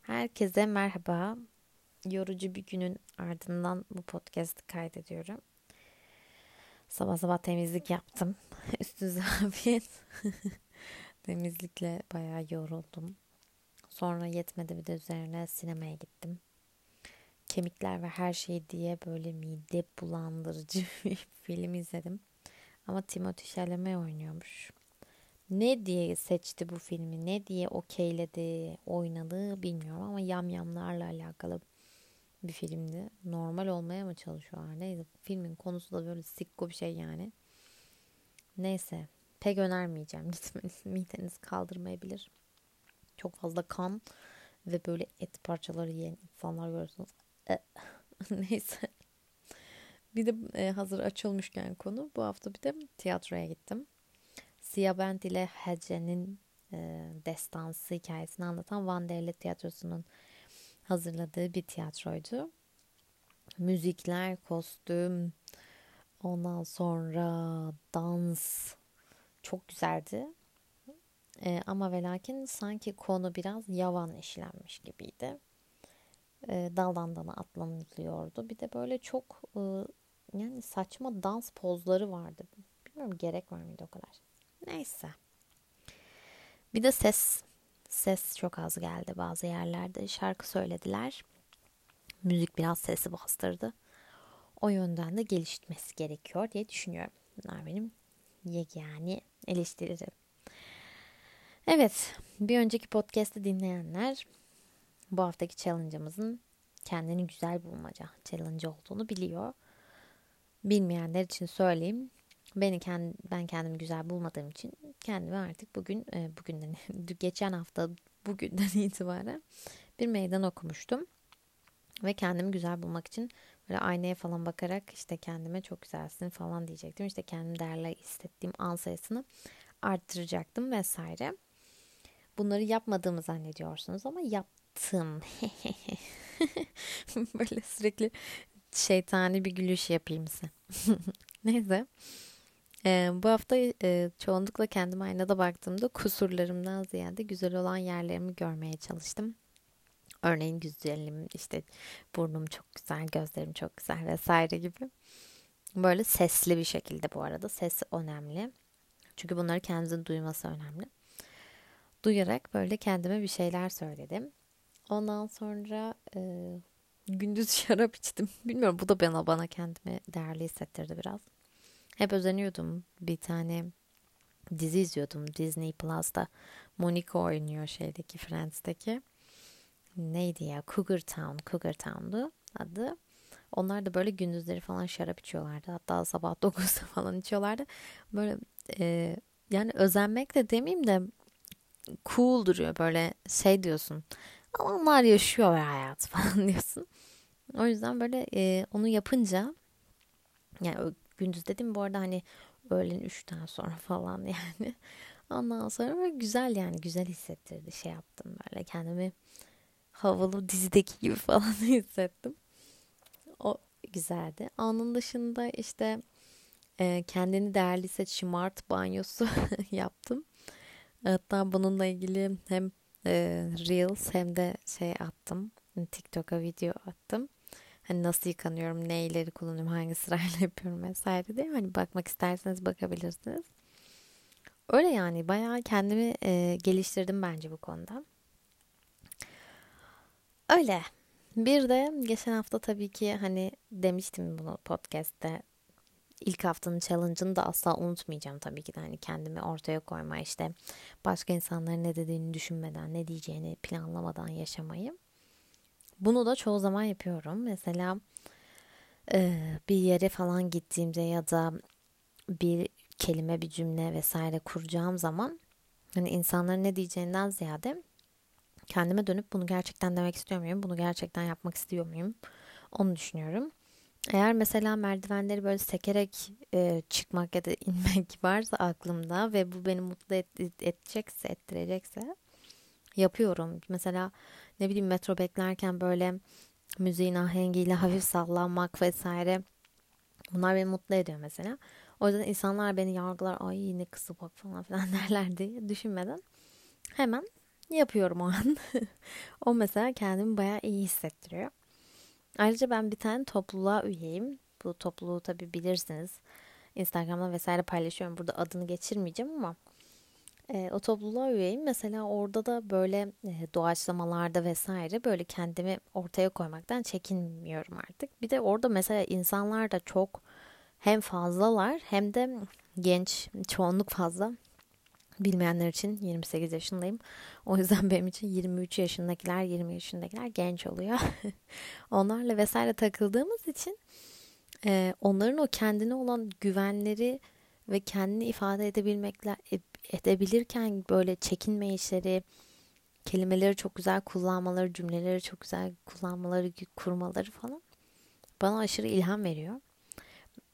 Herkese merhaba. Yorucu bir günün ardından bu podcast'ı kaydediyorum. Sabah sabah temizlik yaptım. Üstü zafiyet. Temizlikle bayağı yoruldum. Sonra yetmedi bir de üzerine sinemaya gittim. Kemikler ve her şey diye böyle mide bulandırıcı bir film izledim. Ama Timothy Chalamet oynuyormuş ne diye seçti bu filmi, ne diye okeyledi, oynadı bilmiyorum ama yamyamlarla alakalı bir filmdi. Normal olmaya mı çalışıyorlar? Neyse filmin konusu da böyle sikko bir şey yani. Neyse pek önermeyeceğim. Gitmeniz mideniz kaldırmayabilir. Çok fazla kan ve böyle et parçaları yiyen insanlar görürsünüz. E, neyse. Bir de e, hazır açılmışken konu bu hafta bir de tiyatroya gittim. Siyabent ile Hece'nin e, destansı hikayesini anlatan Van Devlet Tiyatrosu'nun hazırladığı bir tiyatroydu. Müzikler, kostüm, ondan sonra dans çok güzeldi. E, ama ve lakin sanki konu biraz yavan işlenmiş gibiydi. E, daldan dana atlanılıyordu. Bir de böyle çok e, yani saçma dans pozları vardı. Bilmiyorum gerek var mıydı o kadar. Neyse. Bir de ses. Ses çok az geldi bazı yerlerde. Şarkı söylediler. Müzik biraz sesi bastırdı. O yönden de gelişmesi gerekiyor diye düşünüyorum. Bunlar benim yegani eleştirilerim. Evet, bir önceki podcast'ı dinleyenler bu haftaki challenge'ımızın kendini güzel bulmaca challenge olduğunu biliyor. Bilmeyenler için söyleyeyim. Beni kendi, ben kendimi güzel bulmadığım için kendimi artık bugün e, bugünden geçen hafta bugünden itibaren bir meydan okumuştum. Ve kendimi güzel bulmak için böyle aynaya falan bakarak işte kendime çok güzelsin falan diyecektim. İşte kendimi değerli hissettiğim an sayısını arttıracaktım vesaire. Bunları yapmadığımı zannediyorsunuz ama yaptım. böyle sürekli şeytani bir gülüş yapayım size. Neyse. Ee, bu hafta e, çoğunlukla kendime aynada baktığımda kusurlarımdan ziyade güzel olan yerlerimi görmeye çalıştım. Örneğin güzelim, işte burnum çok güzel, gözlerim çok güzel vesaire gibi. Böyle sesli bir şekilde bu arada. Ses önemli. Çünkü bunları kendinizin duyması önemli. Duyarak böyle kendime bir şeyler söyledim. Ondan sonra e, gündüz şarap içtim. Bilmiyorum bu da bana bana kendimi değerli hissettirdi biraz. Hep özeniyordum. Bir tane dizi izliyordum Disney Plus'ta. Monica oynuyor şeydeki Friends'teki. Neydi ya? Cougar Town. Cougar Town'du adı. Onlar da böyle gündüzleri falan şarap içiyorlardı. Hatta sabah 9'da falan içiyorlardı. Böyle e, yani özenmek de demeyeyim de cool duruyor. Böyle şey diyorsun. Onlar yaşıyor ve hayat falan diyorsun. O yüzden böyle e, onu yapınca yani gündüz dedim bu arada hani öğlen üçten sonra falan yani. Ondan sonra böyle güzel yani güzel hissettirdi şey yaptım böyle kendimi havalı dizideki gibi falan hissettim. O güzeldi. Onun dışında işte e, kendini değerli hisset şımart banyosu yaptım. Hatta bununla ilgili hem e, Reels hem de şey attım. TikTok'a video attım hani nasıl yıkanıyorum, neyleri kullanıyorum, hangi sırayla yapıyorum vesaire diye hani bakmak isterseniz bakabilirsiniz. Öyle yani bayağı kendimi e, geliştirdim bence bu konuda. Öyle. Bir de geçen hafta tabii ki hani demiştim bunu podcast'te ilk haftanın challenge'ını da asla unutmayacağım tabii ki de hani kendimi ortaya koyma işte başka insanların ne dediğini düşünmeden ne diyeceğini planlamadan yaşamayı. Bunu da çoğu zaman yapıyorum. Mesela bir yere falan gittiğimde ya da bir kelime, bir cümle vesaire kuracağım zaman hani insanların ne diyeceğinden ziyade kendime dönüp bunu gerçekten demek istiyor muyum? Bunu gerçekten yapmak istiyor muyum? Onu düşünüyorum. Eğer mesela merdivenleri böyle sekerek e, çıkmak ya da inmek varsa aklımda ve bu beni mutlu et, edecekse, ettirecekse yapıyorum. Mesela ne bileyim metro beklerken böyle müziğin ahengiyle hafif sallanmak vesaire bunlar beni mutlu ediyor mesela. O yüzden insanlar beni yargılar ay ne kısa bak falan filan derler diye düşünmeden hemen yapıyorum o an. o mesela kendimi bayağı iyi hissettiriyor. Ayrıca ben bir tane topluluğa üyeyim. Bu topluluğu tabi bilirsiniz. Instagram'da vesaire paylaşıyorum. Burada adını geçirmeyeceğim ama e, o topluluğa üyeyim. Mesela orada da böyle e, doğaçlamalarda vesaire böyle kendimi ortaya koymaktan çekinmiyorum artık. Bir de orada mesela insanlar da çok hem fazlalar hem de genç, çoğunluk fazla. Bilmeyenler için 28 yaşındayım. O yüzden benim için 23 yaşındakiler, 20 yaşındakiler genç oluyor. Onlarla vesaire takıldığımız için e, onların o kendine olan güvenleri ve kendini ifade edebilmekle edebilirken böyle çekinmeyişleri, kelimeleri çok güzel kullanmaları, cümleleri çok güzel kullanmaları, kurmaları falan bana aşırı ilham veriyor.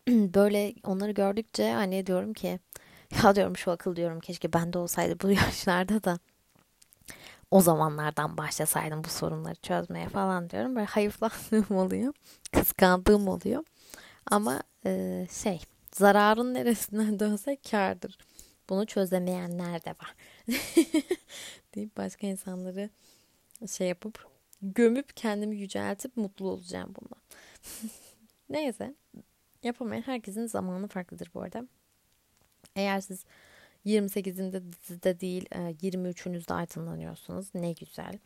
böyle onları gördükçe hani diyorum ki ya diyorum şu akıl diyorum keşke bende olsaydı bu yaşlarda da o zamanlardan başlasaydım bu sorunları çözmeye falan diyorum. Böyle hayıflandığım oluyor. Kıskandığım oluyor. Ama e, şey zararın neresinden dönse kardır. Bunu çözemeyenler de var. deyip başka insanları şey yapıp gömüp kendimi yüceltip mutlu olacağım bundan. Neyse. Yapamayan herkesin zamanı farklıdır bu arada. Eğer siz 28'inde dizide değil 23'ünüzde aydınlanıyorsunuz ne güzel.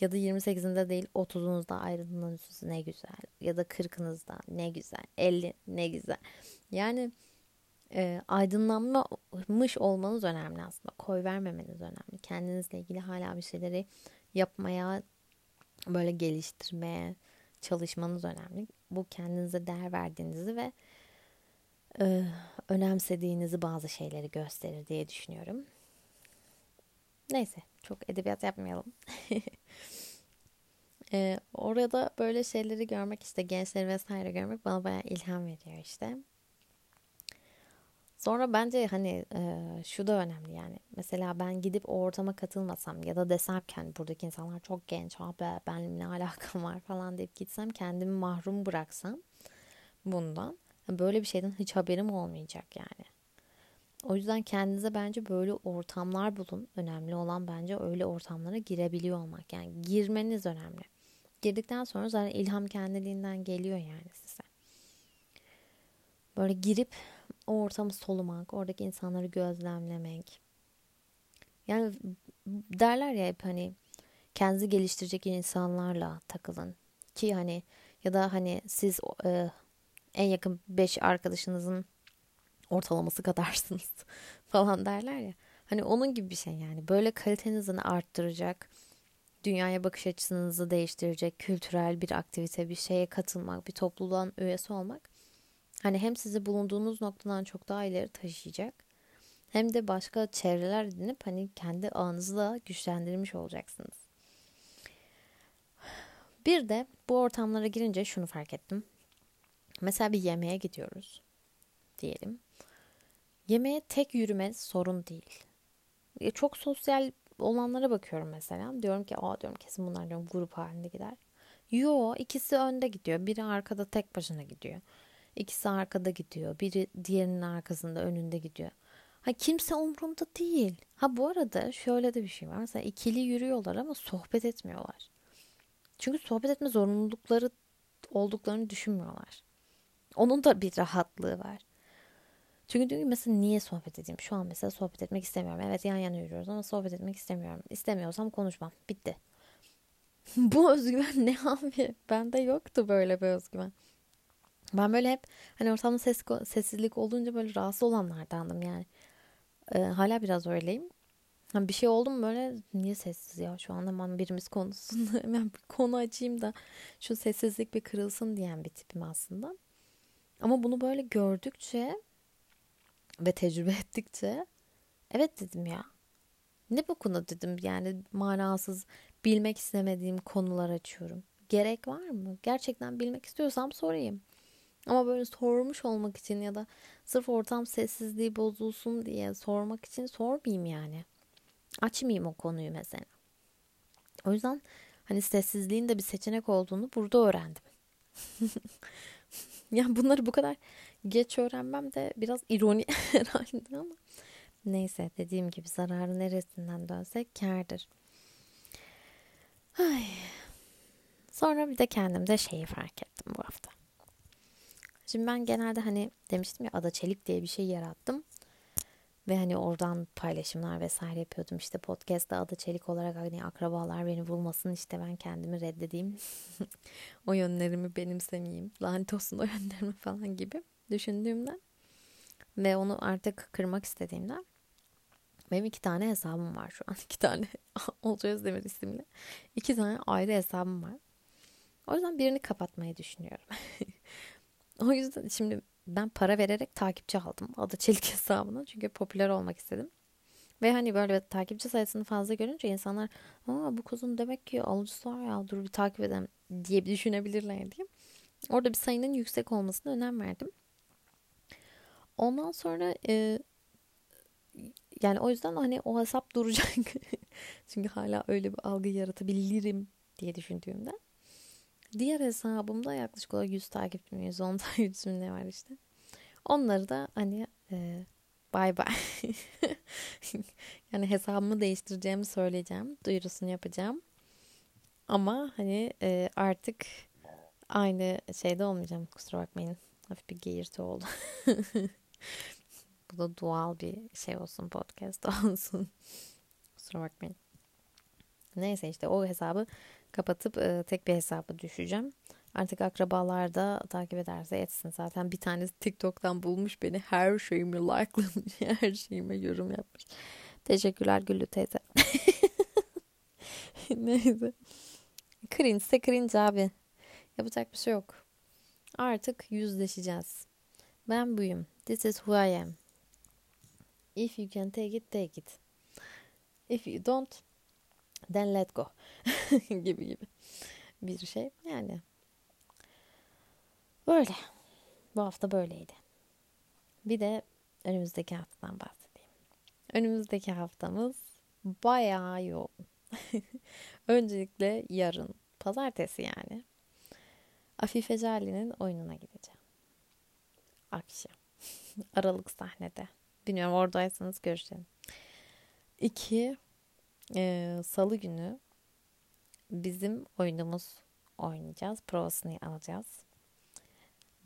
Ya da 28'inde değil 30'unuzda aydınlanıyorsunuz ne güzel. Ya da 40'ınızda ne güzel. 50 ne güzel. Yani e, aydınlanmış olmanız önemli aslında. Koy vermemeniz önemli. Kendinizle ilgili hala bir şeyleri yapmaya, böyle geliştirmeye çalışmanız önemli. Bu kendinize değer verdiğinizi ve e, önemsediğinizi bazı şeyleri gösterir diye düşünüyorum. Neyse çok edebiyat yapmayalım. e, orada böyle şeyleri görmek işte gençleri vesaire görmek bana bayağı ilham veriyor işte. Sonra bence hani e, şu da önemli yani. Mesela ben gidip o ortama katılmasam ya da desem ki hani buradaki insanlar çok genç abi benimle ne alakam var falan deyip gitsem kendimi mahrum bıraksam bundan böyle bir şeyden hiç haberim olmayacak yani. O yüzden kendinize bence böyle ortamlar bulun. Önemli olan bence öyle ortamlara girebiliyor olmak. Yani girmeniz önemli. Girdikten sonra zaten ilham kendiliğinden geliyor yani size. Böyle girip o ortamı solumak, oradaki insanları gözlemlemek. Yani derler ya hep hani kendinizi geliştirecek insanlarla takılın. Ki hani ya da hani siz e, en yakın 5 arkadaşınızın ortalaması kadarsınız falan derler ya. Hani onun gibi bir şey yani. Böyle kalitenizi arttıracak, dünyaya bakış açınızı değiştirecek, kültürel bir aktivite, bir şeye katılmak, bir topluluğun üyesi olmak. Hani hem sizi bulunduğunuz noktadan çok daha ileri taşıyacak. Hem de başka çevreler edinip hani kendi ağınızı da güçlendirmiş olacaksınız. Bir de bu ortamlara girince şunu fark ettim. Mesela bir yemeğe gidiyoruz diyelim. Yemeğe tek yürüme sorun değil. E, çok sosyal olanlara bakıyorum mesela. Diyorum ki aa diyorum kesin bunlar diyorum grup halinde gider. Yo ikisi önde gidiyor. Biri arkada tek başına gidiyor. İkisi arkada gidiyor. Biri diğerinin arkasında önünde gidiyor. Ha kimse umurumda değil. Ha bu arada şöyle de bir şey var. Mesela ikili yürüyorlar ama sohbet etmiyorlar. Çünkü sohbet etme zorunlulukları olduklarını düşünmüyorlar. Onun da bir rahatlığı var. Çünkü diyor ki mesela niye sohbet edeyim? Şu an mesela sohbet etmek istemiyorum. Evet yan yana yürüyoruz ama sohbet etmek istemiyorum. İstemiyorsam konuşmam. Bitti. Bu özgüven ne abi? Bende yoktu böyle bir özgüven. Ben böyle hep hani ortamda ses, sessizlik olunca böyle rahatsız olanlardandım yani. Ee, hala biraz öyleyim. Yani bir şey oldu mu böyle niye sessiz ya şu anda hemen birimiz konuşsun hemen bir konu açayım da şu sessizlik bir kırılsın diyen bir tipim aslında. Ama bunu böyle gördükçe ve tecrübe ettikçe evet dedim ya. Ne bu konu dedim yani manasız bilmek istemediğim konular açıyorum. Gerek var mı? Gerçekten bilmek istiyorsam sorayım. Ama böyle sormuş olmak için ya da sırf ortam sessizliği bozulsun diye sormak için sormayayım yani. Açmayayım o konuyu mesela. O yüzden hani sessizliğin de bir seçenek olduğunu burada öğrendim. ya bunları bu kadar geç öğrenmem de biraz ironi herhalde ama neyse dediğim gibi zararı neresinden dönsek kardır. Ay. Sonra bir de kendimde şeyi fark ettim bu hafta. Şimdi ben genelde hani demiştim ya Ada Çelik diye bir şey yarattım. Ve hani oradan paylaşımlar vesaire yapıyordum. İşte podcast'ta Ada Çelik olarak hani akrabalar beni bulmasın işte ben kendimi reddedeyim. o yönlerimi benimsemeyeyim. Lanet olsun o yönlerimi falan gibi düşündüğümden. Ve onu artık kırmak istediğimden. Benim iki tane hesabım var şu an. iki tane Olcay Özdemir isimli. iki tane ayrı hesabım var. O yüzden birini kapatmayı düşünüyorum. o yüzden şimdi ben para vererek takipçi aldım. Ada Çelik hesabına. Çünkü popüler olmak istedim. Ve hani böyle takipçi sayısını fazla görünce insanlar Aa, bu kızın demek ki alıcısı var ya dur bir takip edelim diye bir düşünebilirler diye. Orada bir sayının yüksek olmasına önem verdim. Ondan sonra e, yani o yüzden hani o hesap duracak. Çünkü hala öyle bir algı yaratabilirim diye düşündüğümden. Diğer hesabımda yaklaşık olarak 100 takipçim, 110 takipçim ne var işte. Onları da hani e, bay bay. yani hesabımı değiştireceğimi söyleyeceğim. Duyurusunu yapacağım. Ama hani e, artık aynı şeyde olmayacağım. Kusura bakmayın. Hafif bir geğirti oldu. Bu da doğal bir şey olsun podcast olsun. Kusura bakmayın. Neyse işte o hesabı kapatıp e, tek bir hesabı düşeceğim. Artık akrabalar da takip ederse etsin. Zaten bir tanesi TikTok'tan bulmuş beni. Her şeyimi likelamış. Her şeyime yorum yapmış. Teşekkürler Güllü teyze. Neyse. Cringe ise cringe abi. Yapacak bir şey yok. Artık yüzleşeceğiz. Ben buyum. This is who I am. If you can take it, take it. If you don't, then let go. gibi gibi bir şey. Yani böyle. Bu hafta böyleydi. Bir de önümüzdeki haftadan bahsedeyim. Önümüzdeki haftamız bayağı yoğun. Öncelikle yarın, pazartesi yani. Afife Cali'nin oyununa gideceğim. Akşam. Aralık sahnede. Bilmiyorum oradaysanız görüşelim. İki, e, salı günü bizim oyunumuz oynayacağız. Provasını alacağız.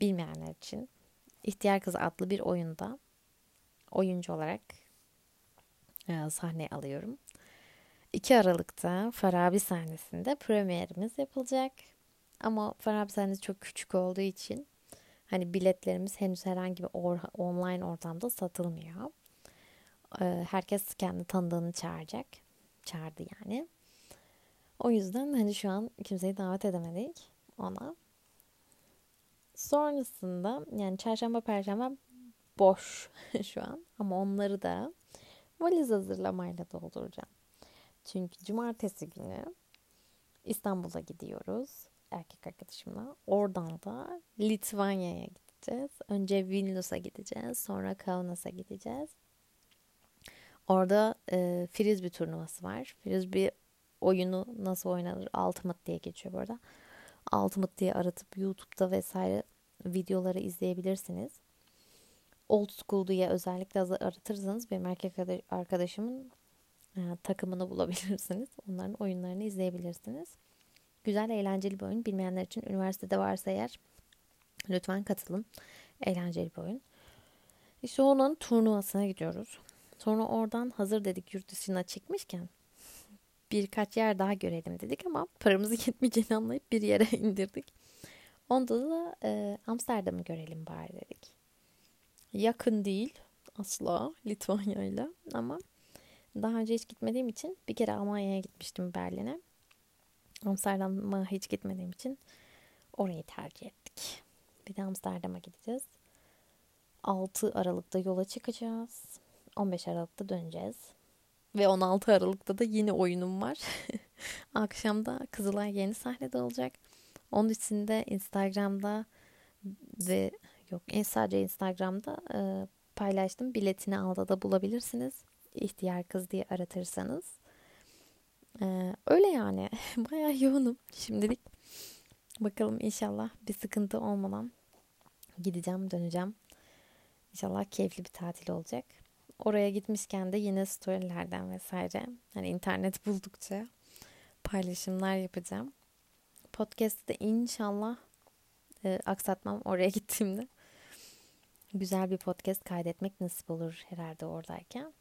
Bilmeyenler için. İhtiyar Kız adlı bir oyunda oyuncu olarak e, sahne alıyorum. 2 Aralık'ta Farabi sahnesinde premierimiz yapılacak. Ama Farabi sahnesi çok küçük olduğu için hani biletlerimiz henüz herhangi bir or- online ortamda satılmıyor. E, herkes kendi tanıdığını çağıracak. Çağırdı yani. O yüzden hani şu an kimseyi davet edemedik ona. Sonrasında yani çarşamba perşembe boş şu an ama onları da valiz hazırlamayla dolduracağım. Çünkü cumartesi günü İstanbul'a gidiyoruz erkek arkadaşımla. Oradan da Litvanya'ya gideceğiz. Önce Vilnius'a gideceğiz. Sonra Kaunas'a gideceğiz. Orada e, frisbee turnuvası var. Frisbee oyunu nasıl oynanır Ultimate diye geçiyor bu arada. Ultimate diye aratıp YouTube'da vesaire videoları izleyebilirsiniz. Old School diye özellikle aratırsanız benim erkek arkadaşımın e, takımını bulabilirsiniz. Onların oyunlarını izleyebilirsiniz. Güzel, eğlenceli bir oyun. Bilmeyenler için üniversitede varsa eğer lütfen katılın. Eğlenceli bir oyun. İşte onun turnuvasına gidiyoruz. Sonra oradan hazır dedik yurt dışına çıkmışken birkaç yer daha görelim dedik ama paramızı yetmeyeceğini anlayıp bir yere indirdik. Onda da e, Amsterdam'ı görelim bari dedik. Yakın değil asla Litvanya ile ama daha önce hiç gitmediğim için bir kere Almanya'ya gitmiştim Berlin'e. Amsterdam'a hiç gitmediğim için orayı tercih ettik. Bir de Amsterdam'a gideceğiz. 6 Aralık'ta yola çıkacağız. 15 Aralık'ta döneceğiz. Ve 16 Aralık'ta da yine oyunum var. Akşamda Kızılay yeni sahnede olacak. Onun için de Instagram'da ve yok sadece Instagram'da e, paylaştım. Biletini alda da bulabilirsiniz. İhtiyar kız diye aratırsanız. E, öyle yani. Bayağı yoğunum şimdilik. Bakalım inşallah bir sıkıntı olmadan gideceğim döneceğim. İnşallah keyifli bir tatil olacak. Oraya gitmişken de yine storylerden vesaire hani internet buldukça paylaşımlar yapacağım. Podcast'ı da inşallah e, aksatmam oraya gittiğimde. Güzel bir podcast kaydetmek nasip olur herhalde oradayken.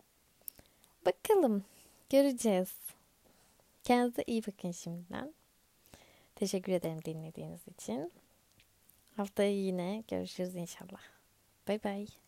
Bakalım. Göreceğiz. Kendinize iyi bakın şimdiden. Teşekkür ederim dinlediğiniz için. Haftaya yine görüşürüz inşallah. Bay bay.